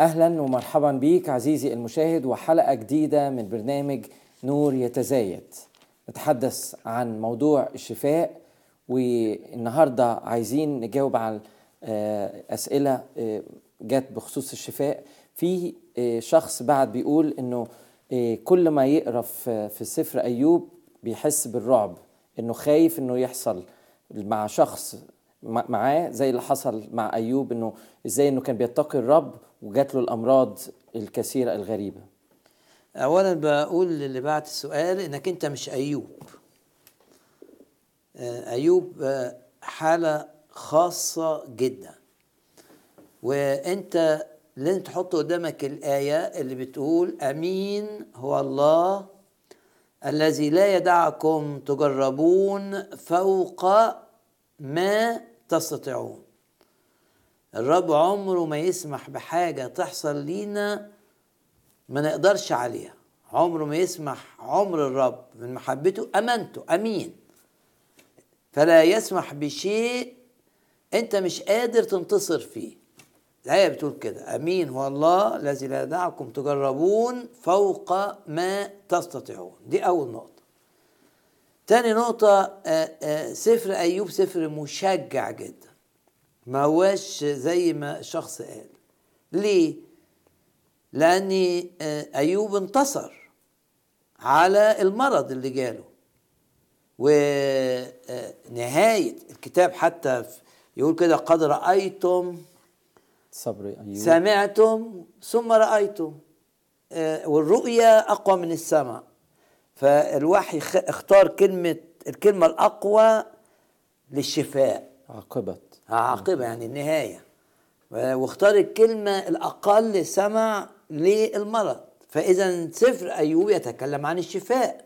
أهلا ومرحبا بيك عزيزي المشاهد وحلقة جديدة من برنامج نور يتزايد. نتحدث عن موضوع الشفاء والنهاردة عايزين نجاوب على آه، أسئلة آه، جت بخصوص الشفاء. في آه، شخص بعد بيقول إنه كل ما يقرأ في سفر أيوب بيحس بالرعب إنه خايف إنه يحصل مع شخص معاه زي اللي حصل مع أيوب إنه إزاي إنه كان بيتقي الرب وجات له الأمراض الكثيرة الغريبة. اولا بقول للي بعت السؤال إنك أنت مش أيوب. آه، أيوب آه، حالة خاصة جدا. وأنت لازم تحط قدامك الآية اللي بتقول أمين هو الله الذي لا يدعكم تجربون فوق ما تستطيعون. الرب عمره ما يسمح بحاجة تحصل لينا ما نقدرش عليها. عمره ما يسمح عمر الرب من محبته أمانته أمين. فلا يسمح بشيء أنت مش قادر تنتصر فيه. الآية بتقول كده أمين هو الله الذي لا يدعكم تجربون فوق ما تستطيعون. دي أول نقطة. تاني نقطة آه، آه، سفر أيوب سفر مشجع جدا. ما هواش زي ما الشخص قال. ليه؟ لأن آه، أيوب انتصر على المرض اللي جاله. ونهاية الكتاب حتى يقول كده قد رأيتم صبر أيوب. سمعتم ثم رأيتم. والرؤية أقوى من السمع فالوحي اختار كلمة الكلمة الأقوى للشفاء. عاقبة. عاقبة يعني النهاية. واختار الكلمة الأقل سمع للمرض. فإذا سفر أيوب يتكلم عن الشفاء.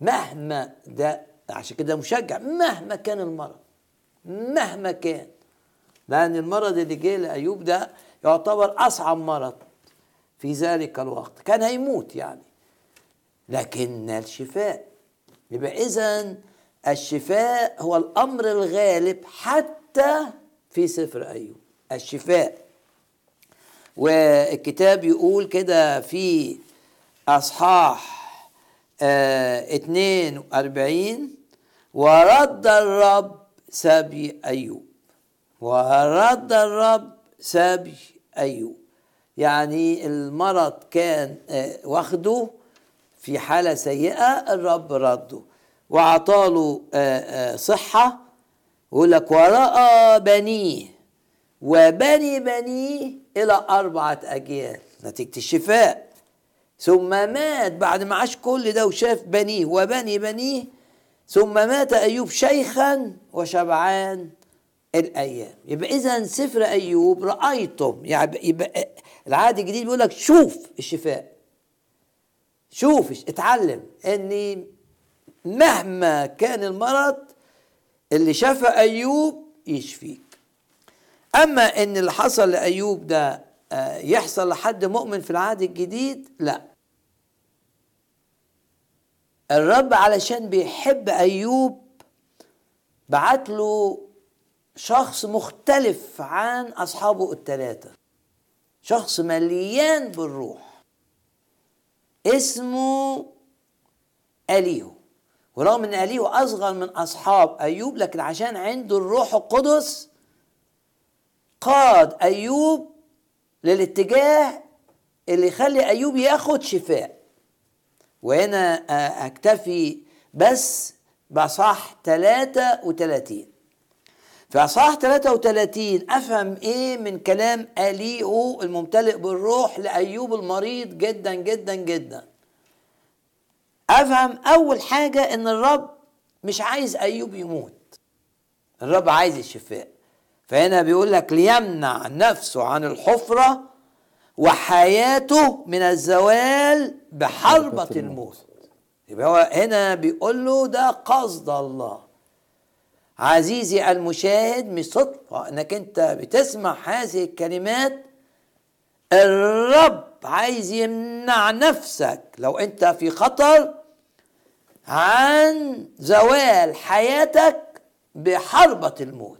مهما ده عشان كده مشجع مهما كان المرض. مهما كان. لأن المرض اللي جه لأيوب ده يعتبر أصعب مرض في ذلك الوقت. كان هيموت يعني. لكن الشفاء. يبقى إذا الشفاء هو الأمر الغالب حتى في سفر أيوب. الشفاء. والكتاب يقول كده في أصحاح آه 42 ورد الرب سبي أيوب. ورد الرب سبي أيوب. يعني المرض كان آه واخده في حالة سيئة الرب رده. وعطاله آه صحة يقول لك ورأى بنيه. وبني بنيه إلى أربعة أجيال نتيجة الشفاء. ثم مات بعد ما عاش كل ده وشاف بنيه. وبني بنيه ثم مات أيوب شيخا وشبعان الأيام. يبقى إذا سفر أيوب رأيتم يعني يبقى العهد الجديد بيقول لك شوف الشفاء. شوف اتعلم ان مهما كان المرض اللي شفى أيوب يشفيك. أما إن اللي حصل لأيوب ده آه، يحصل لحد مؤمن في العهد الجديد لا. الرب علشان بيحب أيوب بعت له شخص مختلف عن أصحابه الثلاثه شخص مليان بالروح. اسمه أليهو. ورغم إن أليهو أصغر من أصحاب أيوب لكن عشان عنده الروح القدس قاد أيوب للاتجاه اللي يخلي أيوب ياخد شفاء. وهنا اكتفي بس بأصح 33 في أصحاح 33 أفهم إيه من كلام أليهو الممتلئ بالروح لأيوب المريض جدا جدا جدا. أفهم أول حاجة إن الرب مش عايز أيوب يموت. الرب عايز الشفاء. فهنا بيقول لك ليمنع نفسه عن الحفرة وحياته من الزوال بحربة الموت. يبقى هو هنا بيقول له ده قصد الله. عزيزي المشاهد مش صدفة إنك أنت بتسمع هذه الكلمات الرب عايز يمنع نفسك لو أنت في خطر عن زوال حياتك بحربة الموت.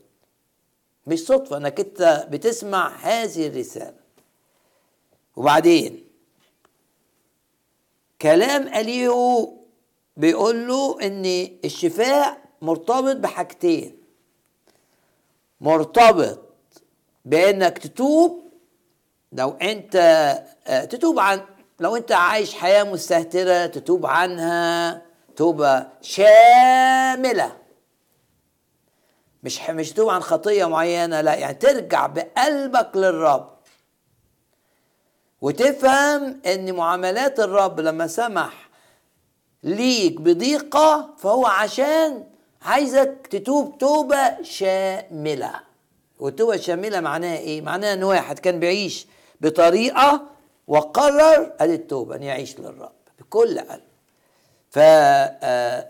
مش صدفة إنك أنت بتسمع هذه الرسالة. وبعدين كلام أليهو بيقول له إن الشفاء مرتبط بحاجتين. مرتبط بإنك تتوب لو أنت آه، تتوب عن لو أنت عايش حياة مستهترة تتوب عنها توبة شاملة. مش مش تتوب عن خطية معينة لا يعني ترجع بقلبك للرب. وتفهم إن معاملات الرب لما سمح ليك بضيقة فهو عشان عايزك تتوب توبة شاملة والتوبة الشاملة معناها إيه؟ معناها إن واحد كان بيعيش بطريقة وقرر ادي التوبة إن يعيش للرب بكل قلب ف آه،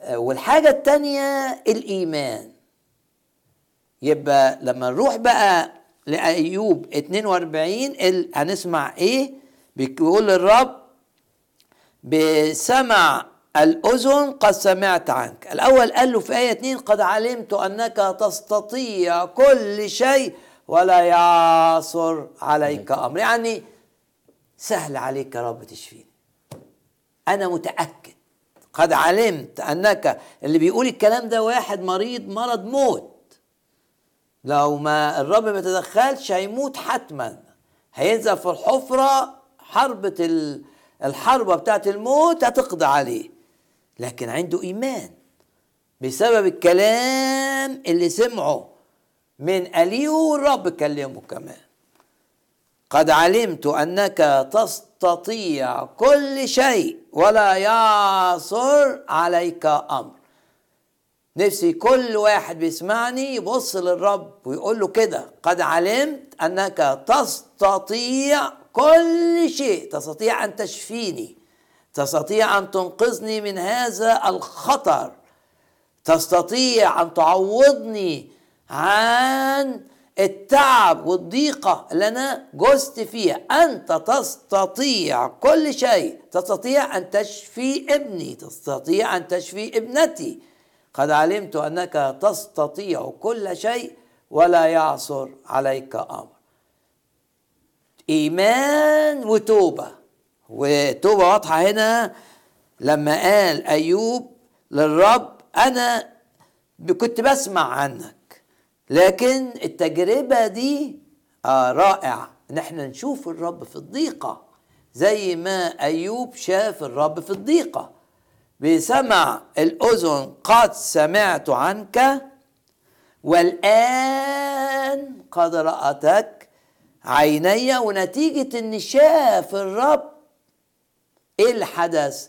آه، والحاجة التانية الإيمان يبقى لما نروح بقى لأيوب 42 هنسمع إيه؟ بيقول الرب بسمع الأذن قد سمعت عنك. الأول قال له في آية 2 قد علمت أنك تستطيع كل شيء ولا يعصر عليك أمر. يعني سهل عليك يا رب تشفيني. أنا متأكد. قد علمت أنك اللي بيقول الكلام ده واحد مريض مرض موت. لو ما الرب ما تدخلش هيموت حتما. هينزل في الحفرة حربة الحربة بتاعت الموت هتقضي عليه. لكن عنده إيمان بسبب الكلام اللي سمعه من اليو والرب كلمه كمان. قد علمت أنك تستطيع كل شيء ولا يعصر عليك أمر. نفسي كل واحد بيسمعني يبص للرب ويقول له كده. قد علمت أنك تستطيع كل شيء تستطيع أن تشفيني. تستطيع أن تنقذني من هذا الخطر. تستطيع أن تعوضني عن التعب والضيقة اللي أنا جزت فيها. أنت تستطيع كل شيء. تستطيع أن تشفي ابني. تستطيع أن تشفي ابنتي. قد علمت أنك تستطيع كل شيء ولا يعصر عليك أمر. إيمان وتوبة. وتوبة واضحة هنا لما قال أيوب للرب أنا كنت بسمع عنك لكن التجربة دي آه رائع ان إحنا نشوف الرب في الضيقة زي ما أيوب شاف الرب في الضيقة. بسمع الأذن قد سمعت عنك والآن قد رأتك عيني ونتيجة ان شاف الرب إيه اللي حدث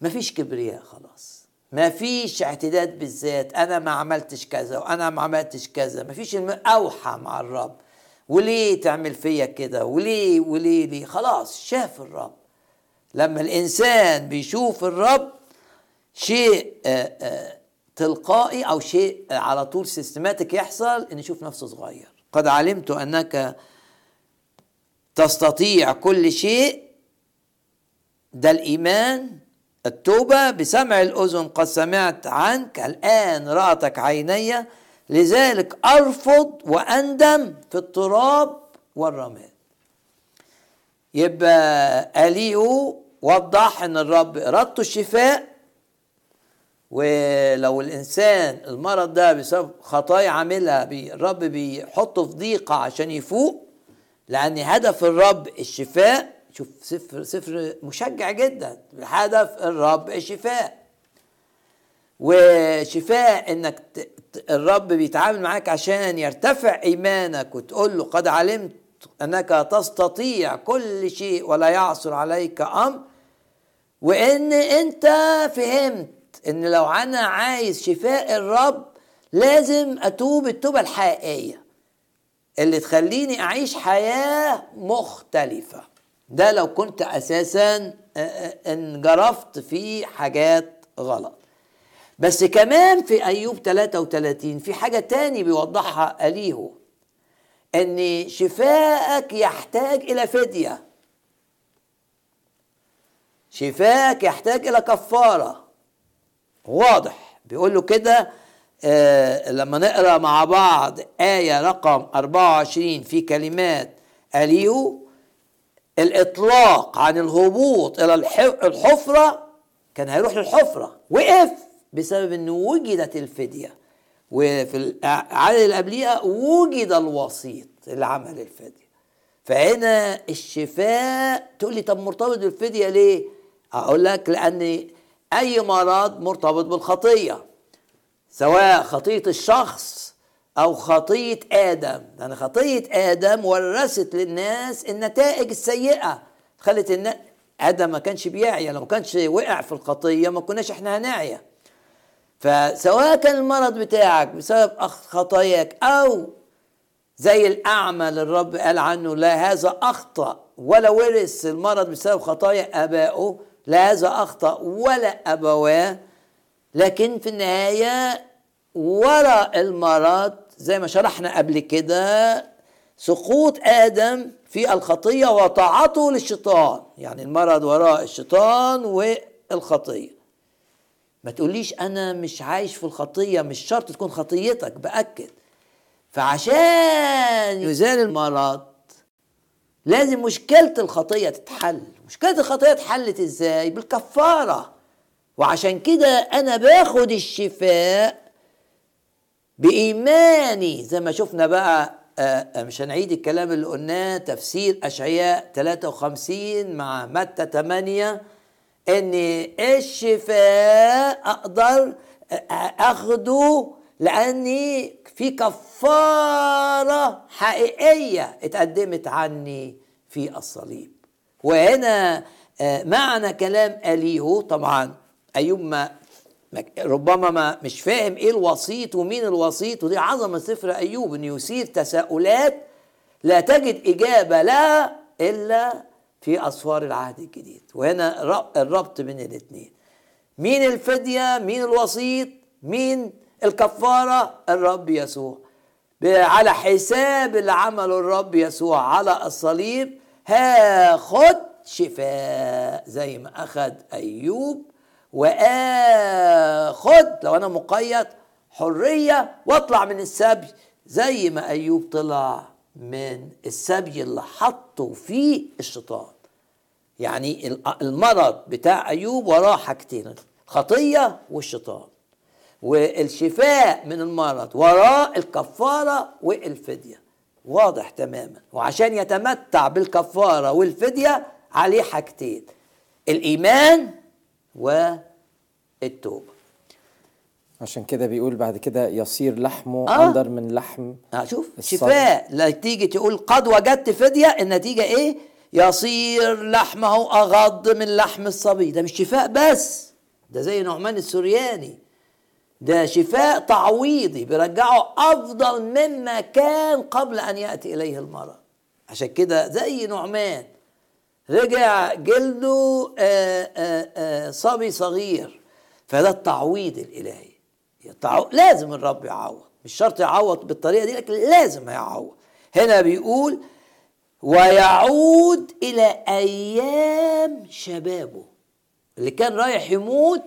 مفيش كبرياء خلاص. مفيش اعتداد بالذات. أنا ما عملتش كذا وأنا ما عملتش كذا. مفيش أوحى مع الرب. وليه تعمل فيا كده؟ وليه وليه ليه؟ خلاص شاف الرب. لما الإنسان بيشوف الرب شيء تلقائي أو شيء على طول systematic يحصل إن يشوف نفسه صغير. قد علمت أنك تستطيع كل شيء. ده الإيمان. التوبة بسمع الأذن قد سمعت عنك. الآن رأتك عيني. لذلك أرفض وأندم في التراب والرماد. يبقى أيوب وضح إن الرب إرادته الشفاء. ولو الإنسان المرض ده بسبب خطايا عاملها الرب بيحطه في ضيقة عشان يفوق لأن هدف الرب الشفاء شوف سفر سفر مشجع جدا. الهدف الرب الشفاء. وشفاء إنك الرب بيتعامل معاك عشان يرتفع إيمانك وتقول له قد علمت أنك تستطيع كل شيء ولا يعصر عليك أمر. وإن أنت فهمت إن لو أنا عايز شفاء الرب لازم أتوب التوبة الحقيقية. اللي تخليني أعيش حياة مختلفة. ده لو كنت أساسا انجرفت في حاجات غلط. بس كمان في أيوب 33 في حاجة تاني بيوضحها أليهو إن شفاءك يحتاج إلى فدية. شفاءك يحتاج إلى كفارة. واضح. بيقول له كده لما نقرأ مع بعض آية رقم 24 في كلمات أليو الإطلاق عن الهبوط إلى الح- الحفرة كان هيروح للحفرة وقف بسبب إنه وجدت الفدية. وفي العدد اللي قبليها وجد الوسيط اللي عمل الفدية. فهنا الشفاء تقول لي طب مرتبط بالفدية ليه؟ أقول لك لأن أي مرض مرتبط بالخطية. سواء خطية الشخص أو خطية آدم. لأن خطية آدم ورثت للناس النتائج السيئة. خلت الناس آدم ما كانش بيعيا. لو ما كانش وقع في الخطية ما كناش إحنا هنعيا. فسواء كان المرض بتاعك بسبب خطاياك أو زي الأعمى اللي الرب قال عنه لا هذا أخطأ ولا ورث المرض بسبب خطايا آبائه لا هذا أخطأ ولا أبواه. لكن في النهاية وراء المرض زي ما شرحنا قبل كده سقوط آدم في الخطية وطاعته للشيطان يعني المرض وراء الشيطان والخطية. ما تقوليش أنا مش عايش في الخطية مش شرط تكون خطيتك بأكد. فعشان يزال المرض لازم مشكلة الخطية تتحل. مشكلة الخطية اتحلت إزاي؟ بالكفارة. وعشان كده أنا باخد الشفاء بإيماني زي ما شفنا بقى آه، آه، مش هنعيد الكلام اللي قلناه تفسير أشعياء 53 مع متى 8 إن الشفاء أقدر آه، أخده لأني في كفارة حقيقية اتقدمت عني في الصليب. وهنا معنى كلام أليهو طبعا أيوب ما ما- ربما ما مش فاهم إيه الوسيط ومين الوسيط ودي عظمة سفر أيوب إنه يثير تساؤلات لا تجد إجابة لها إلا في اسفار العهد الجديد. وهنا الربط بين الاثنين. مين الفدية؟ مين الوسيط؟ مين الكفارة؟ الرب يسوع. على حساب اللي عمله الرب يسوع على الصليب هاخد شفاء زي ما اخد أيوب. وآخد لو أنا مقيد حرية واطلع من السبي. زي ما أيوب طلع من السبي اللي حطه فيه الشيطان. يعني ال- المرض بتاع أيوب وراه حاجتين الخطية والشيطان. والشفاء من المرض وراه الكفارة والفدية. واضح تماما. وعشان يتمتع بالكفارة والفدية عليه حاجتين. الإيمان والتوبه عشان كده بيقول بعد كده يصير لحمه آه. أندر من لحم آه شوف الصبر. شفاء. لا تيجي تقول قد وجدت فدية النتيجة إيه؟ يصير لحمه أغض من لحم الصبي. ده مش شفاء بس ده زي نعمان السورياني. ده شفاء تعويضي بيرجعه أفضل مما كان قبل أن يأتي إليه المرض. عشان كده زي نعمان رجع جلده آه، آه، آه، صبي صغير. فده التعويض الإلهي. يتعو... لازم الرب يعوض. مش شرط يعوض بالطريقة دي لكن لازم هيعوض. هنا بيقول ويعود إلى أيام شبابه. اللي كان رايح يموت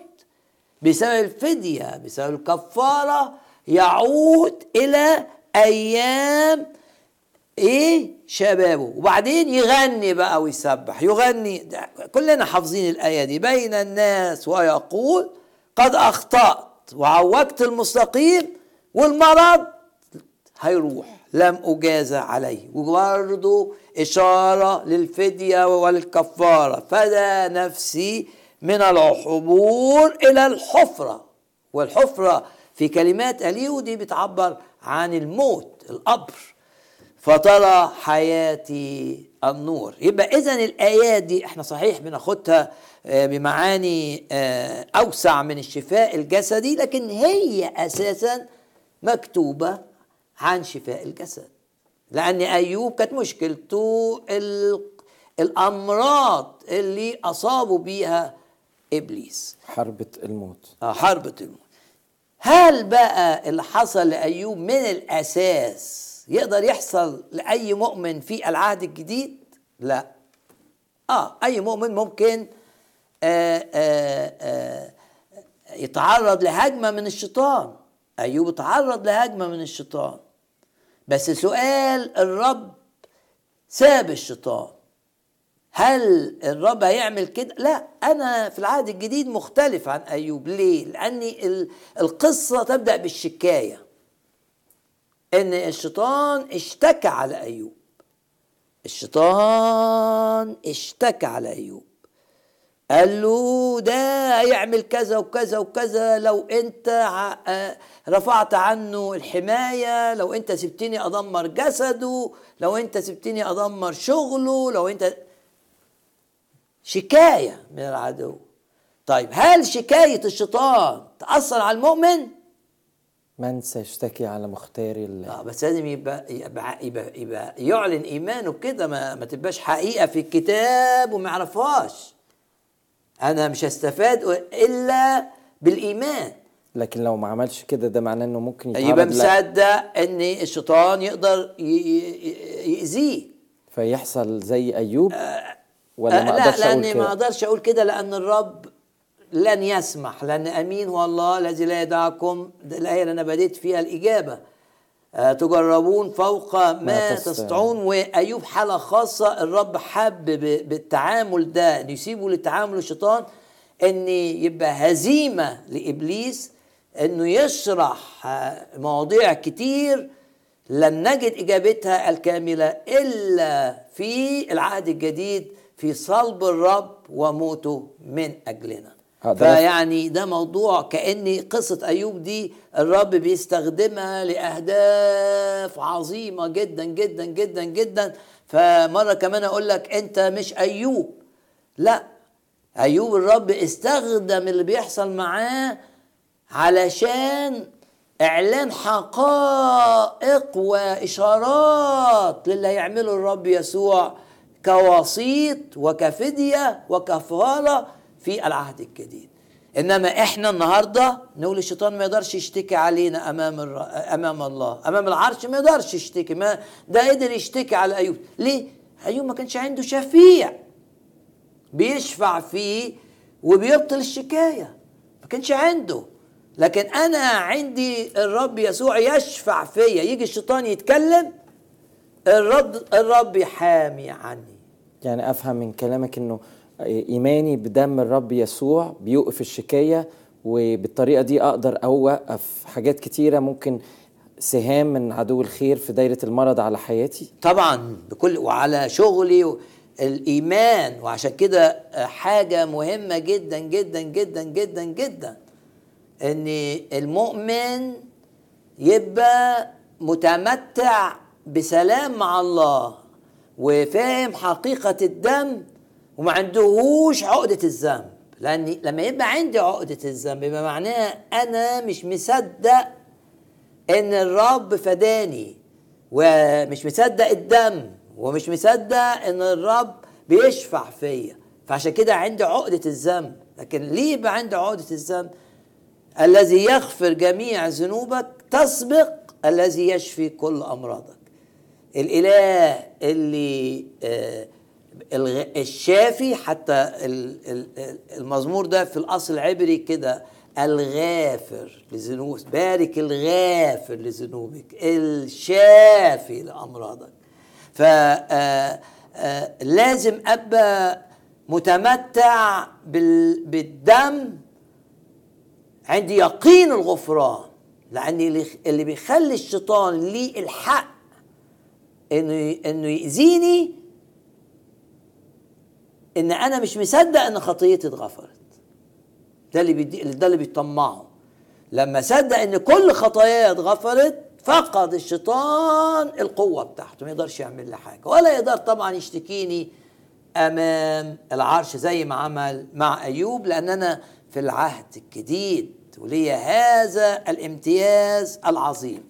بسبب الفدية بسبب الكفارة يعود إلى أيام إيه؟ شبابه. وبعدين يغني بقى ويسبح. يغني. كلنا حافظين الآية دي. بين الناس ويقول قد أخطأت وعوجت المستقيم والمرض هيروح. لم أجازى عليه. وبرضه إشارة للفدية والكفارة. فدى نفسي من العبور إلى الحفرة. والحفرة في كلمات أليو دي بتعبر عن الموت القبر. فترى حياتي النور. يبقى اذا الايات دي إحنا صحيح بناخدها آه، بمعاني آه، أوسع من الشفاء الجسدي لكن هي أساسا مكتوبة عن شفاء الجسد. لأن أيوب كانت مشكلته الأمراض اللي أصابوا بيها إبليس. حربة الموت. آه حربة الموت. هل بقى اللي حصل لأيوب من الأساس يقدر يحصل لأي مؤمن في العهد الجديد؟ لا. آه أي مؤمن ممكن آآ آه، آآ آه، آه، يتعرض لهجمة من الشيطان. أيوب تعرض لهجمة من الشيطان. بس سؤال الرب ساب الشيطان. هل الرب هيعمل كده؟ لا أنا في العهد الجديد مختلف عن أيوب. ليه؟ لأن القصة تبدأ بالشكاية. إن الشيطان اشتكى على أيوب. الشيطان اشتكى على أيوب. قال له ده هيعمل كذا وكذا وكذا لو أنت آه، رفعت عنه الحماية لو أنت سبتني أدمر جسده لو أنت سبتني أدمر شغله لو أنت شكاية من العدو. طيب هل شكاية الشيطان تأثر على المؤمن؟ من سيشتكي على مختار الله؟ آه بس لازم يبقى يبقى, يبقى, يبقى يعلن إيمانه بكده ما, ما تبقاش حقيقة في الكتاب وما يعرفهاش. أنا مش هستفاد إلا بالإيمان. لكن لو ما عملش كده ده معناه إنه ممكن يتعرض يبقى مصدق إن الشيطان يقدر يأذيه. فيحصل زي أيوب؟ آه ولا ما آه أقدرش لا لأني ما أقدرش أقول كده لأن الرب لن يسمح لأن أمين هو الله الذي لا يدعكم الآية اللي أنا بديت فيها الإجابة. آه تجربون فوق ما, تستطيعون وأيوب حالة خاصة الرب حب بالتعامل ده أن يسيبه للتعامل الشيطان أن يبقى هزيمة لإبليس أنه يشرح آه، مواضيع كتير لن نجد إجابتها الكاملة إلا في العهد الجديد في صلب الرب وموته من أجلنا. فيعني ده موضوع كأن قصة أيوب دي الرب بيستخدمها لأهداف عظيمة جدا جدا جدا جدا. فمرة كمان أقول لك أنت مش أيوب. لا أيوب الرب استخدم اللي بيحصل معاه علشان إعلان حقائق وإشارات للي هيعمله الرب يسوع كوسيط وكفدية وكفارة في العهد الجديد. إنما إحنا النهارده نقول الشيطان ما يقدرش يشتكي علينا أمام الر... أمام الله أمام العرش ما يقدرش يشتكي ما ده قدر يشتكي على أيوب. ليه؟ أيوب ما كانش عنده شفيع بيشفع فيه وبيبطل الشكاية ما كانش عنده. لكن أنا عندي الرب يسوع يشفع فيا يجي الشيطان يتكلم الرب الرب يحامي عني. يعني أفهم من كلامك إنه إيماني بدم الرب يسوع بيوقف الشكاية وبالطريقة دي أقدر أوقف حاجات كتيرة ممكن سهام من عدو الخير في دايرة المرض على حياتي. طبعا بكل وعلى شغلي الإيمان. وعشان كده حاجة مهمة جدا جدا جدا جدا جدا إن المؤمن يبقى متمتع بسلام مع الله وفاهم حقيقة الدم وما عندهوش عقدة الذنب. لأن لما يبقى عندي عقدة الذنب يبقى معناها أنا مش مصدق إن الرب فداني ومش مصدق الدم ومش مصدق إن الرب بيشفع فيا. فعشان كده عندي عقدة الذنب. لكن ليه يبقى عندي عقدة الذنب؟ الذي يغفر جميع ذنوبك تسبق الذي يشفي كل أمراضك. الإله اللي آه الشافي حتى المزمور ده في الأصل العبري كده الغافر لذنوب بارك الغافر لذنوبك الشافي لامراضك فلازم ابقى متمتع بالدم عندي يقين الغفران لأن اللي بيخلي الشيطان ليه الحق إنه إنه يأذيني إن أنا مش مصدق إن خطيتي اتغفرت. ده اللي بيدي ده اللي بيطمعه. لما صدق إن كل خطاياه اتغفرت فقد الشيطان القوة بتاعته ما يقدرش يعمل لي حاجة. ولا يقدر طبعا يشتكيني أمام العرش زي ما عمل مع أيوب لأن أنا في العهد الجديد ولي هذا الامتياز العظيم.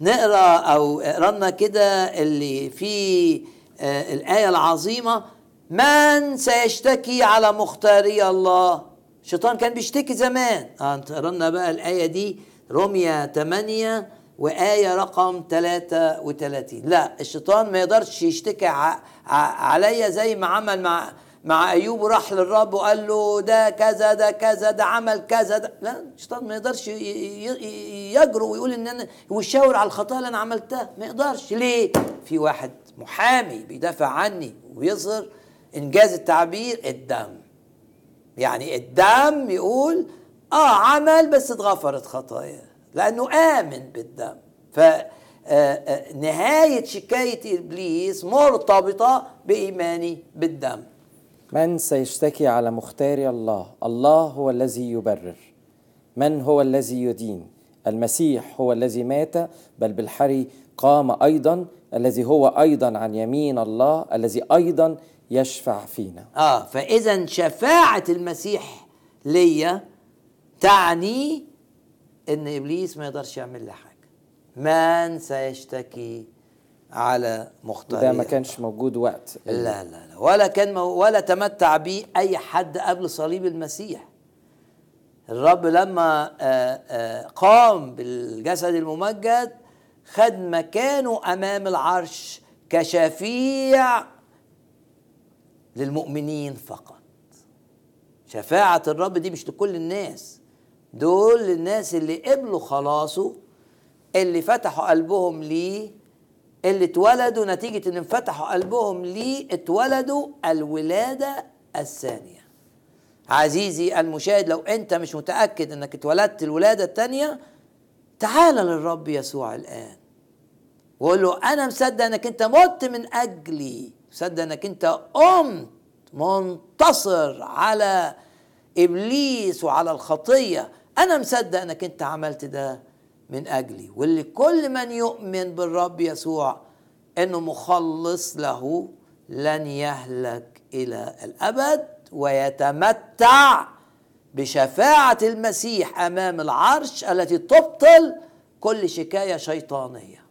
نقرأ أو اقرا كده اللي في آه الآية العظيمة من سيشتكي على مختاري الله؟ الشيطان كان بيشتكي زمان. آه قرنا بقى الآية دي رمية 8 وآية رقم 33 لا الشيطان ما يقدرش يشتكي. عليا زي ما عمل مع مع أيوب وراح للرب وقال له ده كذا ده كذا ده عمل كذا ده. لا الشيطان ما يقدرش يجرؤ ويقول إن أنا ويشاور على الخطايا اللي أنا عملتها. ما يقدرش. ليه؟ في واحد محامي بيدافع عني ويظهر إنجاز التعبير الدم. يعني الدم يقول آه عمل بس اتغفرت خطاياه لأنه آمن بالدم. ف نهاية شكاية إبليس مرتبطة بإيماني بالدم. من سيشتكي على مختار الله؟ الله هو الذي يبرر. من هو الذي يدين؟ المسيح هو الذي مات بل بالحري قام أيضا الذي هو أيضا عن يمين الله الذي أيضا يشفع فينا. آه فاذا شفاعة المسيح ليا تعني إن إبليس ما يقدرش يعمل لي حاجة. من سيشتكي على مختار ده ما كانش موجود وقت. لا لا لا. ولا كان مو ولا تمتع به أي حد قبل صليب المسيح. الرب لما آآ آآ قام بالجسد الممجد خد مكانه أمام العرش كشفيع للمؤمنين فقط. شفاعة الرب دي مش لكل الناس. دول للناس اللي قبلوا خلاصه اللي فتحوا قلبهم ليه اللي اتولدوا نتيجة إن فتحوا قلبهم ليه اتولدوا الولادة الثانية. عزيزي المشاهد لو أنت مش متأكد إنك اتولدت الولادة الثانية تعال للرب يسوع الآن. وقول له أنا مصدق إنك أنت مت من أجلي. مصدق انك انت قمت منتصر على إبليس وعلى الخطية. أنا مصدق انك انت عملت ده من أجلي. واللي كل من يؤمن بالرب يسوع إنه مخلص له لن يهلك إلى الأبد ويتمتع بشفاعة المسيح أمام العرش التي تبطل كل شكاية شيطانية.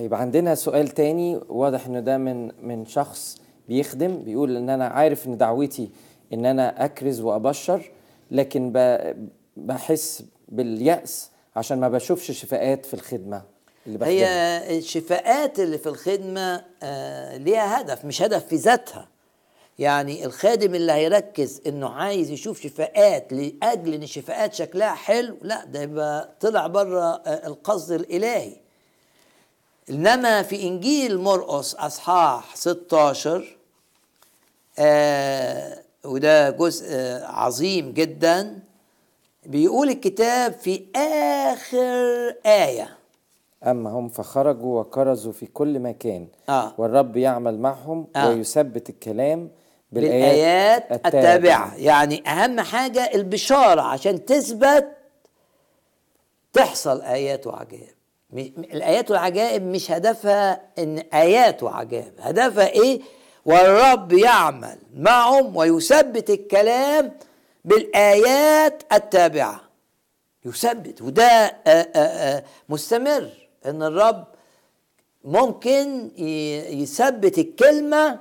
هيبقى عندنا سؤال تاني واضح إنه ده من من شخص بيخدم بيقول إن أنا عارف إن دعوتي إن أنا أكرز وأبشر لكن بحس باليأس عشان ما بشوفش شفاءات في الخدمة اللي بخدمها. هي الشفاءات اللي في الخدمة آه ليها هدف مش هدف في ذاتها يعني الخادم اللي هيركز إنه عايز يشوف شفاءات لأجل إن الشفاءات شكلها حلو لا ده يبقى طلع بره القصد الإلهي إنما في إنجيل مرقس أصحاح 16 آه وده جزء آه عظيم جدا بيقول الكتاب في آخر آية. اما هم فخرجوا وكرزوا في كل مكان. آه. والرب يعمل معهم آه. ويثبت الكلام بالآيات, بالآيات التابعة. يعني أهم حاجة البشارة عشان تثبت تحصل آيات وعجائب. الآيات والعجائب مش هدفها إن آيات وعجائب هدفها إيه؟ والرب يعمل معهم ويثبت الكلام بالآيات التابعة. يثبت وده آآ آآ مستمر. إن الرب ممكن يثبت الكلمة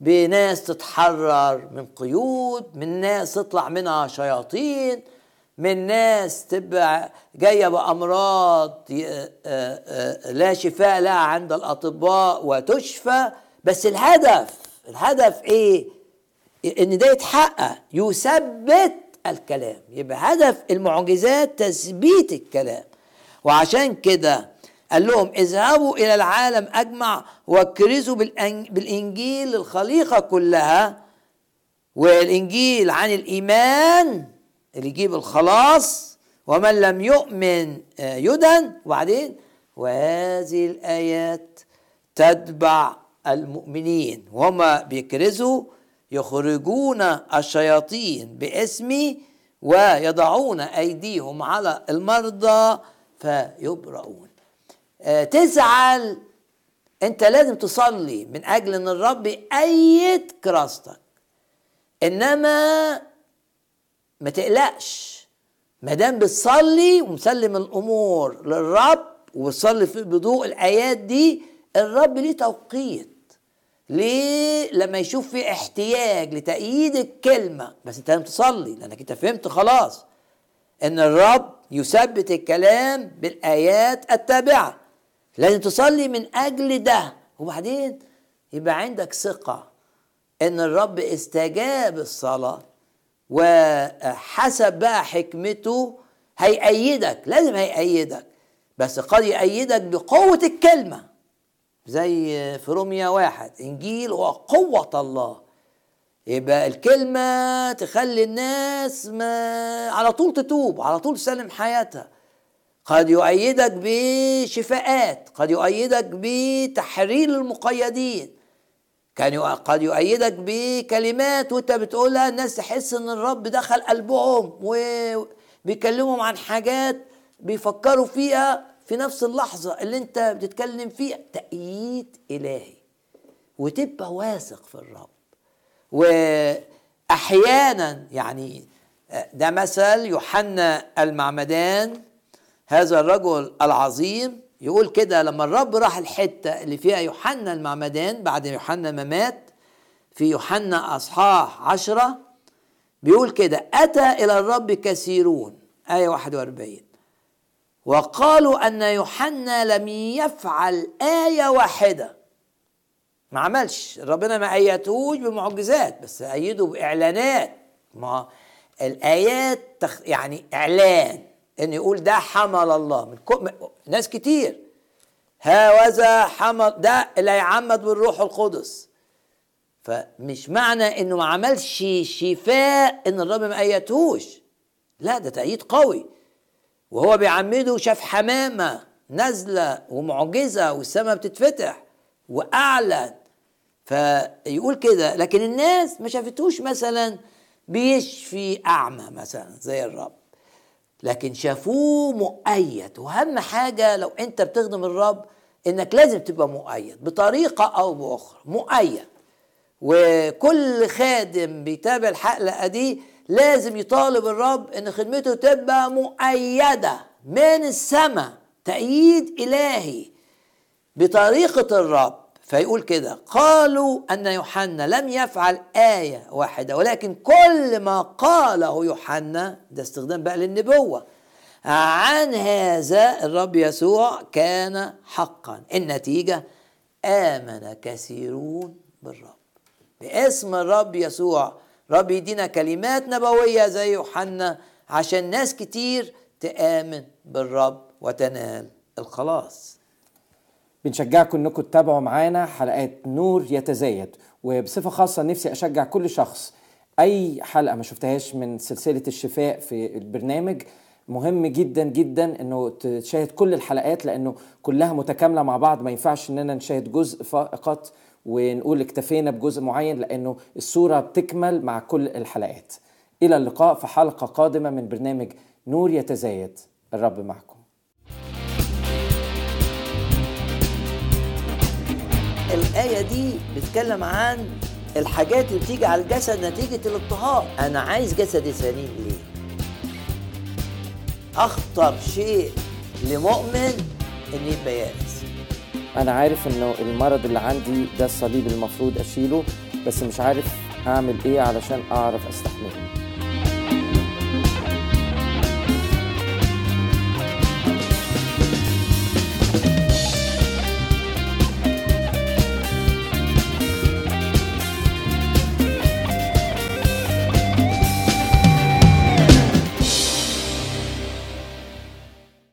بناس تتحرر من قيود من ناس تطلع منها شياطين من ناس تبقى جاية بأمراض لا شفاء لها عند الأطباء وتشفى. بس الهدف الهدف إيه؟ إن ده يتحقق يثبت الكلام. يبقى هدف المعجزات تثبيت الكلام. وعشان كده قال لهم اذهبوا إلى العالم أجمع وأكرزوا بالإنجيل للخليقة كلها. والإنجيل عن الإيمان اللي يجيب الخلاص ومن لم يؤمن يدن وبعدين وهذه الآيات تتبع المؤمنين. وهما بيكرزوا يخرجون الشياطين باسمي ويضعون أيديهم على المرضى فيبرؤون. آه، تزعل. أنت لازم تصلي من أجل إن الرب يأيد كراستك إنما ما تقلقش. ما دام بتصلي ومسلم الأمور للرب وبتصلي في بضوء الآيات دي الرب ليه توقيت. ليه لما يشوف في احتياج لتأييد الكلمة؟ بس انت لازم تصلي لأنك انت فهمت خلاص. إن الرب يثبت الكلام بالآيات التابعة. لازم تصلي من أجل ده. وبعدين يبقى عندك ثقة إن الرب استجاب الصلاة وحسب بقى حكمته هيأيدك لازم هيأيدك. بس قد يأيدك بقوة الكلمة. زي في روميا واحد إنجيل هو قوة الله. يبقى الكلمة تخلي الناس ما على طول تتوب على طول تسلم حياتها. قد يؤيدك بشفاءات قد يؤيدك بتحرير المقيدين. كان قد يؤيدك بكلمات وانت بتقولها الناس تحس إن الرب دخل قلبهم وبيكلمهم عن حاجات بيفكروا فيها في نفس اللحظة اللي انت بتتكلم فيها. تأييد إلهي وتبقى واثق في الرب. وأحيانا يعني ده مثل يوحنا المعمدان هذا الرجل العظيم يقول كده لما الرب راح الحتة اللي فيها يوحنا المعمدان بعد يوحنا ما مات في يوحنا أصحاح عشرة بيقول كده أتى إلى الرب كثيرون آية 41 وقالوا أن يوحنا لم يفعل آية واحدة. ما عملش. ربنا ما أيتهوش بمعجزات بس أيده بإعلانات. ما الآيات تخ يعني إعلان. إن يقول ده حمل الله. من. ناس كتير. هذا حمل ده اللي هيعمد بالروح القدس. فمش معنى إنه ما عملش شفاء إن الرب ما ايتهوش لا ده تأييد قوي. وهو بيعمده شاف حمامة نازلة ومعجزة والسماء بتتفتح وأعلن. فيقول كده لكن الناس ما شافتوش مثلا بيشفي أعمى مثلا زي الرب. لكن شافوه مؤيد. وأهم حاجة لو أنت بتخدم الرب إنك لازم تبقى مؤيد بطريقة أو بأخرى. مؤيد. وكل خادم بيتابع الحلقة دي لازم يطالب الرب إن خدمته تبقى مؤيدة من السماء. تأييد إلهي. بطريقة الرب فيقول كده قالوا أن يوحنا لم يفعل آية واحدة ولكن كل ما قاله يوحنا ده استخدام بقى للنبوة عن هذا الرب يسوع كان حقا. النتيجة آمن كثيرون بالرب. باسم الرب يسوع رب يدينا كلمات نبوية زي يوحنا عشان ناس كتير تآمن بالرب وتنال الخلاص. بنشجعكم إنكم تتابعوا معانا حلقات نور يتزايد. وبصفة خاصة نفسي أشجع كل شخص أي حلقة ما شفتهاش من سلسلة الشفاء في البرنامج. مهم جدا جدا إنه تشاهد كل الحلقات لأنه كلها متكاملة مع بعض. ما ينفعش إننا نشاهد جزء فقط ونقول اكتفينا بجزء معين لأنه الصورة بتكمل مع كل الحلقات. إلى اللقاء في حلقة قادمة من برنامج نور يتزايد. الرب معكم. الآية دي بتتكلم عن الحاجات اللي بتيجي على الجسد نتيجة الاضطهاد. أنا عايز جسدي سليم ليه؟ أخطر شيء لمؤمن إن يبقى يائس. أنا عارف إنه المرض اللي عندي ده الصليب المفروض أشيله بس مش عارف أعمل إيه علشان أعرف أستحمله.